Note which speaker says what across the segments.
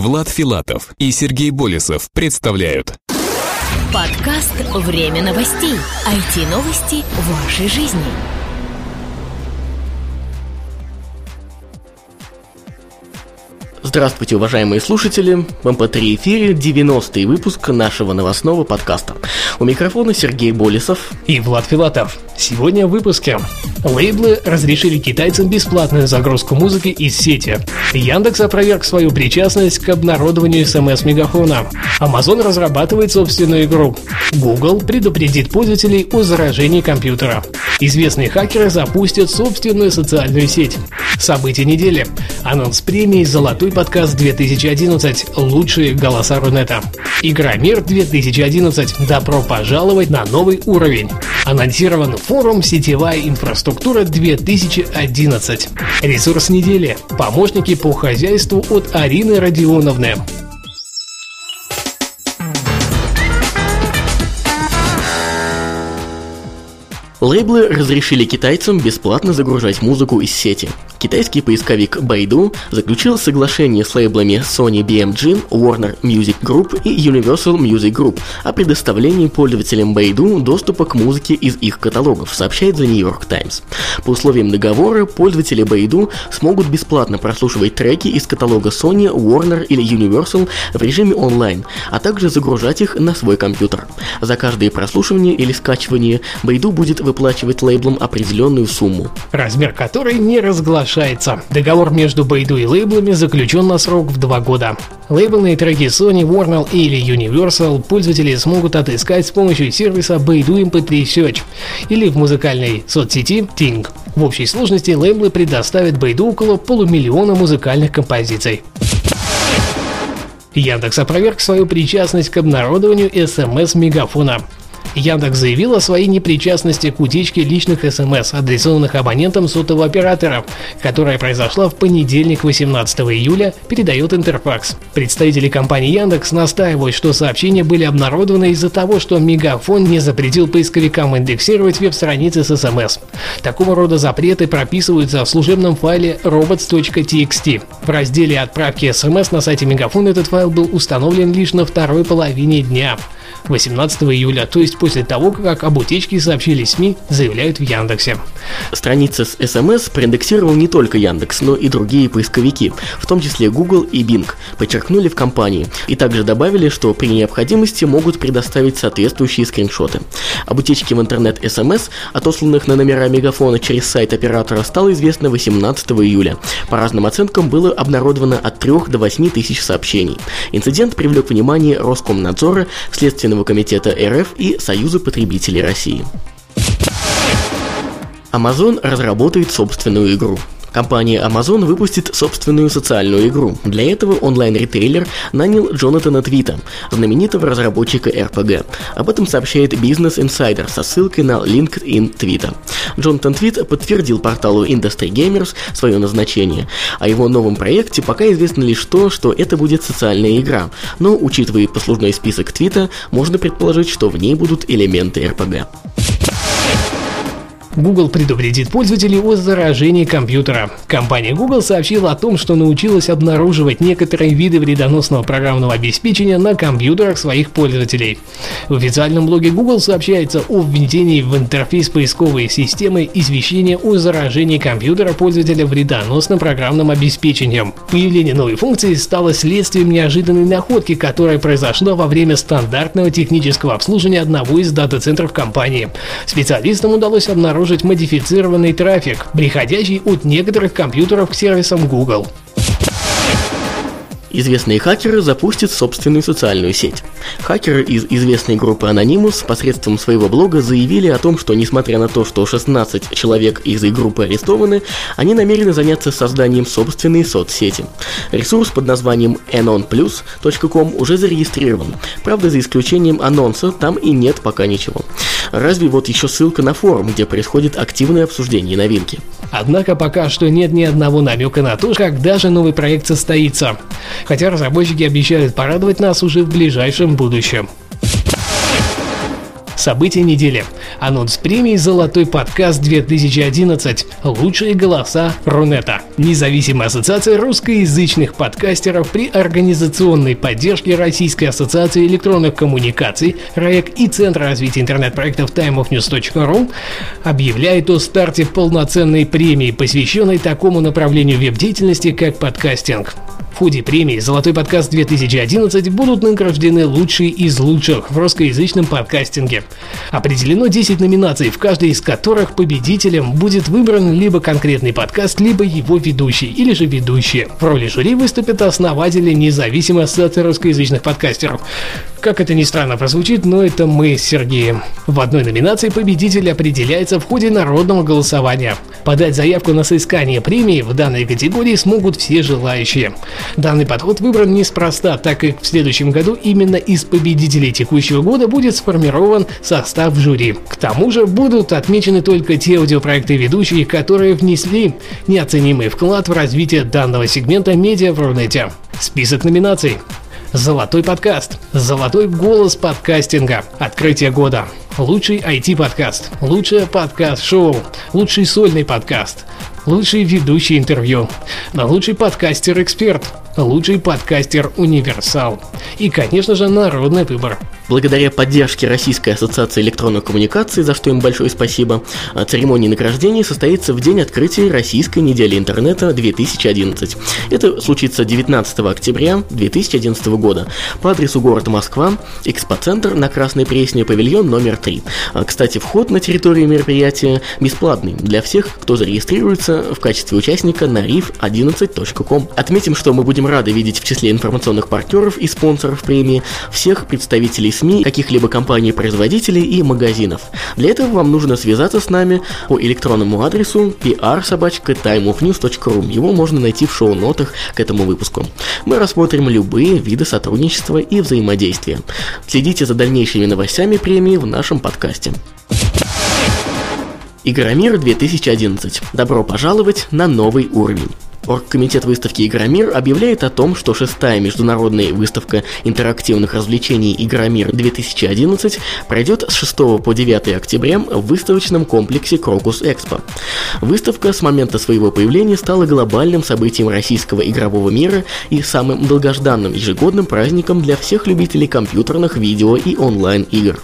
Speaker 1: Влад Филатов и Сергей Болесов представляют
Speaker 2: Подкаст «Время новостей». IT-новости в вашей жизни.
Speaker 3: Здравствуйте, уважаемые слушатели! В MP3 эфире 90-й выпуск нашего новостного подкаста. У микрофона Сергей Болесов
Speaker 4: и Влад Филатов. Сегодня в выпуске. Лейблы разрешили китайцам бесплатную загрузку музыки из сети. Яндекс опроверг свою причастность к обнародованию смс-мегафона. Amazon разрабатывает собственную игру. Google предупредит пользователей о заражении компьютера. Известные хакеры запустят собственную социальную сеть. События недели. Анонс премии «Золотой подкаст 2011. Лучшие голоса Рунета». Игра «Мир 2011. Добро пожаловать на новый уровень». Анонсирован форум «Сетевая инфраструктура 2011». Ресурс недели. Помощники по хозяйству от Арины Родионовны.
Speaker 3: Лейблы разрешили китайцам бесплатно загружать музыку из сети. Китайский поисковик Baidu заключил соглашение с лейблами Sony BMG, Warner Music Group и Universal Music Group о предоставлении пользователям Baidu доступа к музыке из их каталогов, сообщает The New York Times. По условиям договора, пользователи Baidu смогут бесплатно прослушивать треки из каталога Sony, Warner или Universal в режиме онлайн, а также загружать их на свой компьютер. За каждое прослушивание или скачивание Baidu будет выплачивать лейблам определенную сумму.
Speaker 4: Размер которой не разглашается. Договор между Байду и лейблами заключен на срок в два года. Лейблные треки Sony, Warner или Universal пользователи смогут отыскать с помощью сервиса Baidu MP3 Search или в музыкальной соцсети Ting. В общей сложности лейблы предоставят Baidu около полумиллиона музыкальных композиций. Яндекс опроверг свою причастность к обнародованию смс-мегафона. Яндекс заявил о своей непричастности к утечке личных СМС, адресованных абонентам сотового оператора, которая произошла в понедельник 18 июля, передает Интерфакс. Представители компании Яндекс настаивают, что сообщения были обнародованы из-за того, что Мегафон не запретил поисковикам индексировать веб-страницы с СМС. Такого рода запреты прописываются в служебном файле robots.txt. В разделе отправки СМС на сайте Мегафон этот файл был установлен лишь на второй половине дня. 18 июля, то есть после того, как об утечке сообщили СМИ, заявляют в Яндексе.
Speaker 3: Страница с СМС проиндексировал не только Яндекс, но и другие поисковики, в том числе Google и Bing, подчеркнули в компании, и также добавили, что при необходимости могут предоставить соответствующие скриншоты. Об утечке в интернет СМС, отосланных на номера мегафона через сайт оператора, стало известно 18 июля. По разным оценкам было обнародовано от 3 до 8 тысяч сообщений. Инцидент привлек внимание Роскомнадзора, Следственного Следственного комитета РФ и Союза потребителей России. Amazon разработает собственную игру. Компания Amazon выпустит собственную социальную игру. Для этого онлайн-ритейлер нанял Джонатана Твита, знаменитого разработчика RPG. Об этом сообщает Business Insider со ссылкой на LinkedIn Твита. Джонатан Твит подтвердил порталу Industry Gamers свое назначение. О его новом проекте пока известно лишь то, что это будет социальная игра, но, учитывая послужной список Твита, можно предположить, что в ней будут элементы RPG.
Speaker 4: Google предупредит пользователей о заражении компьютера. Компания Google сообщила о том, что научилась обнаруживать некоторые виды вредоносного программного обеспечения на компьютерах своих пользователей. В официальном блоге Google сообщается о введении в интерфейс поисковой системы извещения о заражении компьютера пользователя вредоносным программным обеспечением. Появление новой функции стало следствием неожиданной находки, которая произошла во время стандартного технического обслуживания одного из дата-центров компании. Специалистам удалось обнаружить обнаружить модифицированный трафик, приходящий от некоторых компьютеров к сервисам Google.
Speaker 3: Известные хакеры запустят собственную социальную сеть. Хакеры из известной группы Anonymous посредством своего блога заявили о том, что несмотря на то, что 16 человек из их группы арестованы, они намерены заняться созданием собственной соцсети. Ресурс под названием anonplus.com уже зарегистрирован. Правда, за исключением анонса, там и нет пока ничего. Разве вот еще ссылка на форум, где происходит активное обсуждение новинки.
Speaker 4: Однако пока что нет ни одного намека на то, когда же новый проект состоится хотя разработчики обещают порадовать нас уже в ближайшем будущем. События недели. Анонс премии «Золотой подкаст 2011». Лучшие голоса Рунета. Независимая ассоциация русскоязычных подкастеров при организационной поддержке Российской ассоциации электронных коммуникаций РАЭК и Центра развития интернет-проектов timeofnews.ru объявляет о старте полноценной премии, посвященной такому направлению веб-деятельности, как подкастинг. В ходе премии «Золотой подкаст-2011» будут награждены лучшие из лучших в русскоязычном подкастинге. Определено 10 номинаций, в каждой из которых победителем будет выбран либо конкретный подкаст, либо его ведущий или же ведущие. В роли жюри выступят основатели независимой ассоциации русскоязычных подкастеров. Как это ни странно прозвучит, но это мы с Сергеем. В одной номинации победитель определяется в ходе народного голосования. Подать заявку на соискание премии в данной категории смогут все желающие. Данный подход выбран неспроста, так как в следующем году именно из победителей текущего года будет сформирован состав жюри. К тому же будут отмечены только те аудиопроекты ведущие, которые внесли неоценимый вклад в развитие данного сегмента медиа в Рунете. Список номинаций. Золотой подкаст. Золотой голос подкастинга. Открытие года. Лучший IT-подкаст. Лучшее подкаст-шоу. Лучший сольный подкаст. Лучший ведущий интервью. Лучший подкастер-эксперт. Лучший подкастер-универсал. И, конечно же, народный выбор.
Speaker 3: Благодаря поддержке Российской ассоциации электронных коммуникаций, за что им большое спасибо, а, церемония награждения состоится в день открытия Российской недели интернета 2011. Это случится 19 октября 2011 года по адресу город Москва, экспоцентр на Красной Пресне, павильон номер 3. А, кстати, вход на территорию мероприятия бесплатный для всех, кто зарегистрируется в качестве участника на rif11.com. Отметим, что мы будем рады видеть в числе информационных партнеров и спонсоров премии всех представителей СМИ, каких-либо компаний-производителей и магазинов. Для этого вам нужно связаться с нами по электронному адресу pr-timeofnews.ru. Его можно найти в шоу-нотах к этому выпуску. Мы рассмотрим любые виды сотрудничества и взаимодействия. Следите за дальнейшими новостями премии в нашем подкасте. Игромир 2011. Добро пожаловать на новый уровень. Оргкомитет выставки «Игромир» объявляет о том, что шестая международная выставка интерактивных развлечений «Игромир-2011» пройдет с 6 по 9 октября в выставочном комплексе «Крокус Экспо». Выставка с момента своего появления стала глобальным событием российского игрового мира и самым долгожданным ежегодным праздником для всех любителей компьютерных, видео и онлайн-игр.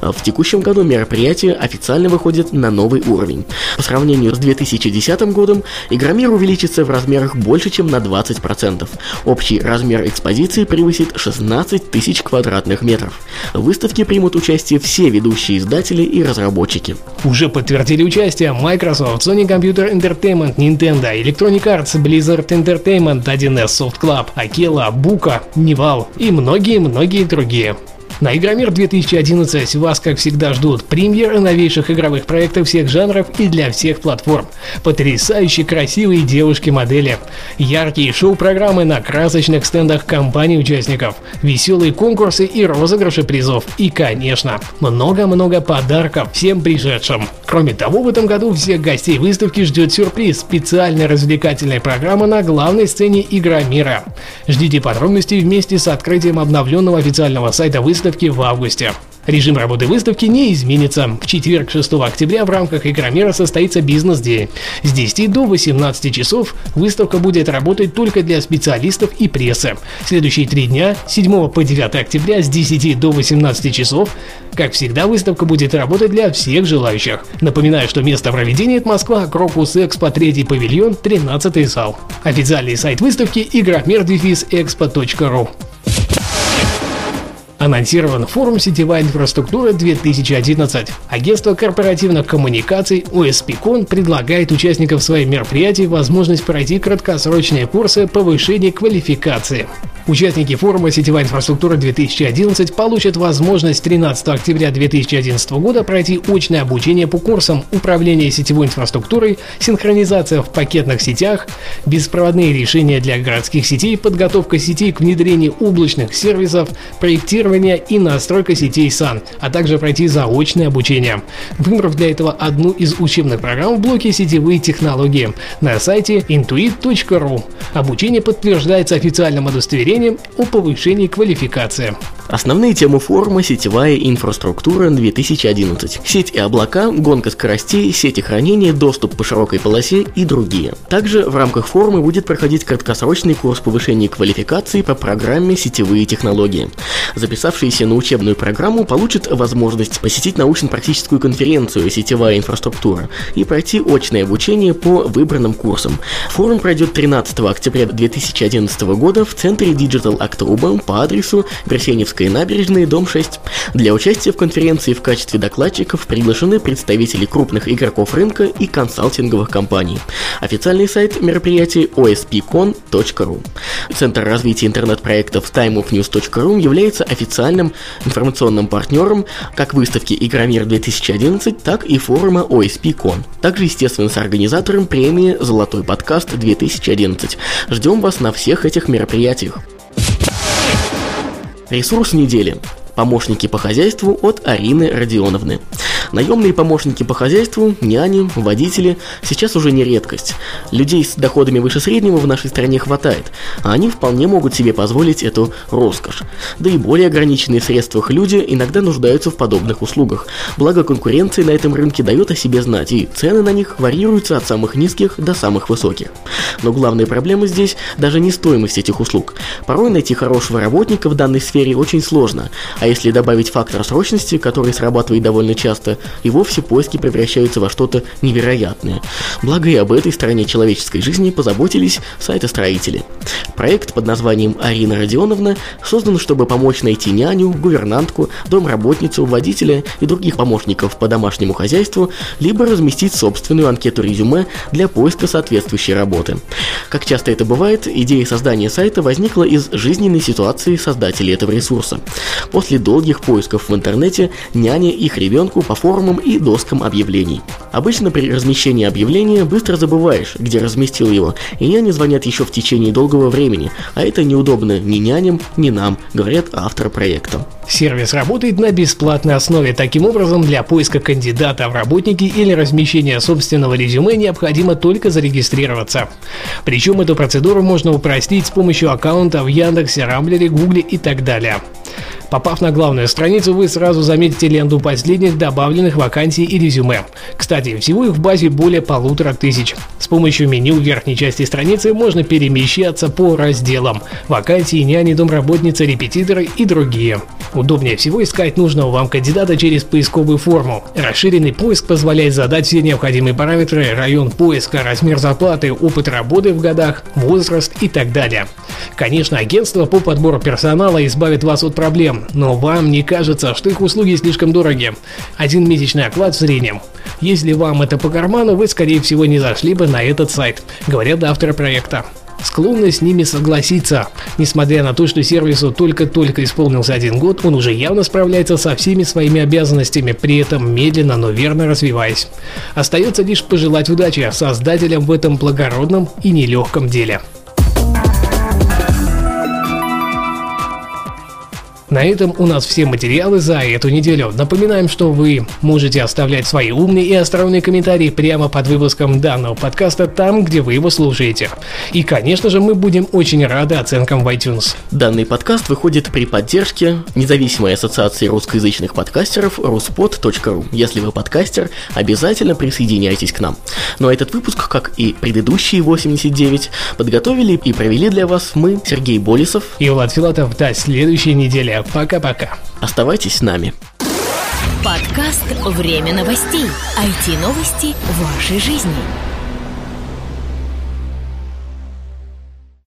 Speaker 3: В текущем году мероприятие официально выходит на новый уровень. По сравнению с 2010 годом, Игромир увеличится в размерах больше, чем на 20%. Общий размер экспозиции превысит 16 тысяч квадратных метров. В выставке примут участие все ведущие издатели и разработчики.
Speaker 4: Уже подтвердили участие Microsoft, Sony Computer Entertainment, Nintendo, Electronic Arts, Blizzard Entertainment, 1С Soft Club, Akela, Buka, Nival и многие-многие другие. На Игромир 2011 вас, как всегда, ждут премьеры новейших игровых проектов всех жанров и для всех платформ. Потрясающе красивые девушки-модели. Яркие шоу-программы на красочных стендах компаний-участников. Веселые конкурсы и розыгрыши призов. И, конечно, много-много подарков всем пришедшим. Кроме того, в этом году всех гостей выставки ждет сюрприз – специальная развлекательная программа на главной сцене Игромира. Ждите подробностей вместе с открытием обновленного официального сайта выставки выставки в августе. Режим работы выставки не изменится. В четверг 6 октября в рамках Игромира состоится бизнес-день. С 10 до 18 часов выставка будет работать только для специалистов и прессы. Следующие три дня, 7 по 9 октября с 10 до 18 часов, как всегда, выставка будет работать для всех желающих. Напоминаю, что место проведения это Москва, Крокус Экспо, 3 павильон, 13 зал. Официальный сайт выставки игромир-экспо.ру Анонсирован форум «Сетевая инфраструктура 2011». Агентство корпоративных коммуникаций OSPCon предлагает участникам своих мероприятий возможность пройти краткосрочные курсы повышения квалификации. Участники форума «Сетевая инфраструктура-2011» получат возможность 13 октября 2011 года пройти очное обучение по курсам управления сетевой инфраструктурой, синхронизация в пакетных сетях, беспроводные решения для городских сетей, подготовка сетей к внедрению облачных сервисов, проектирование и настройка сетей SAN, а также пройти заочное обучение. Выбрав для этого одну из учебных программ в блоке «Сетевые технологии» на сайте intuit.ru. Обучение подтверждается официальным удостоверением о повышении квалификации.
Speaker 3: Основные темы форума – сетевая инфраструктура 2011, сеть и облака, гонка скоростей, сети хранения, доступ по широкой полосе и другие. Также в рамках форума будет проходить краткосрочный курс повышения квалификации по программе «Сетевые технологии». Записавшиеся на учебную программу получат возможность посетить научно-практическую конференцию «Сетевая инфраструктура» и пройти очное обучение по выбранным курсам. Форум пройдет 13 октября 2011 года в центре Digital October по адресу Берсеневская набережная, дом 6. Для участия в конференции в качестве докладчиков приглашены представители крупных игроков рынка и консалтинговых компаний. Официальный сайт мероприятия ospcon.ru. Центр развития интернет-проектов timeofnews.ru является официальным информационным партнером как выставки Игромир 2011, так и форума OSPCon. Также, естественно, с организатором премии «Золотой подкаст 2011». Ждем вас на всех этих мероприятиях. Ресурс недели. Помощники по хозяйству от Арины Родионовны. Наемные помощники по хозяйству, няни, водители сейчас уже не редкость. Людей с доходами выше среднего в нашей стране хватает, а они вполне могут себе позволить эту роскошь. Да и более ограниченные в средствах люди иногда нуждаются в подобных услугах. Благо конкуренция на этом рынке дает о себе знать, и цены на них варьируются от самых низких до самых высоких. Но главная проблема здесь даже не стоимость этих услуг. Порой найти хорошего работника в данной сфере очень сложно, а если добавить фактор срочности, который срабатывает довольно часто, и вовсе поиски превращаются во что-то невероятное. Благо и об этой стороне человеческой жизни позаботились сайтостроители. Проект под названием «Арина Родионовна» создан, чтобы помочь найти няню, гувернантку, домработницу, водителя и других помощников по домашнему хозяйству, либо разместить собственную анкету резюме для поиска соответствующей работы. Как часто это бывает, идея создания сайта возникла из жизненной ситуации создателей этого ресурса. После долгих поисков в интернете няня их ребенку по форумам и доскам объявлений. Обычно при размещении объявления быстро забываешь, где разместил его, и няни звонят еще в течение долгого времени, а это неудобно ни няням, ни нам, говорят авторы проекта.
Speaker 4: Сервис работает на бесплатной основе. Таким образом, для поиска кандидата в работники или размещения собственного резюме необходимо только зарегистрироваться. Причем эту процедуру можно упростить с помощью аккаунта в Яндексе, Рамблере, Гугле и так далее. Попав на главную страницу, вы сразу заметите ленту последних добавленных вакансий и резюме. Кстати, всего их в базе более полутора тысяч. С помощью меню в верхней части страницы можно перемещаться по разделам «Вакансии, няни, домработницы, репетиторы» и другие. Удобнее всего искать нужного вам кандидата через поисковую форму. Расширенный поиск позволяет задать все необходимые параметры, район поиска, размер зарплаты, опыт работы в годах, возраст и так далее. Конечно, агентство по подбору персонала избавит вас от проблем, но вам не кажется, что их услуги слишком дороги. Один месячный оклад в среднем. Если вам это по карману, вы скорее всего не зашли бы на этот сайт, говорят авторы проекта склонны с ними согласиться. Несмотря на то, что сервису только-только исполнился один год, он уже явно справляется со всеми своими обязанностями, при этом медленно, но верно развиваясь. Остается лишь пожелать удачи создателям в этом благородном и нелегком деле. На этом у нас все материалы за эту неделю. Напоминаем, что вы можете оставлять свои умные и остроумные комментарии прямо под выпуском данного подкаста там, где вы его слушаете. И, конечно же, мы будем очень рады оценкам в iTunes.
Speaker 3: Данный подкаст выходит при поддержке независимой ассоциации русскоязычных подкастеров ruspod.ru. Если вы подкастер, обязательно присоединяйтесь к нам. Ну а этот выпуск, как и предыдущие 89, подготовили и провели для вас мы, Сергей Болесов
Speaker 4: и Влад Филатов. До следующей недели. Пока-пока.
Speaker 3: Оставайтесь с нами.
Speaker 2: Подкаст «Время новостей». IT-новости вашей жизни.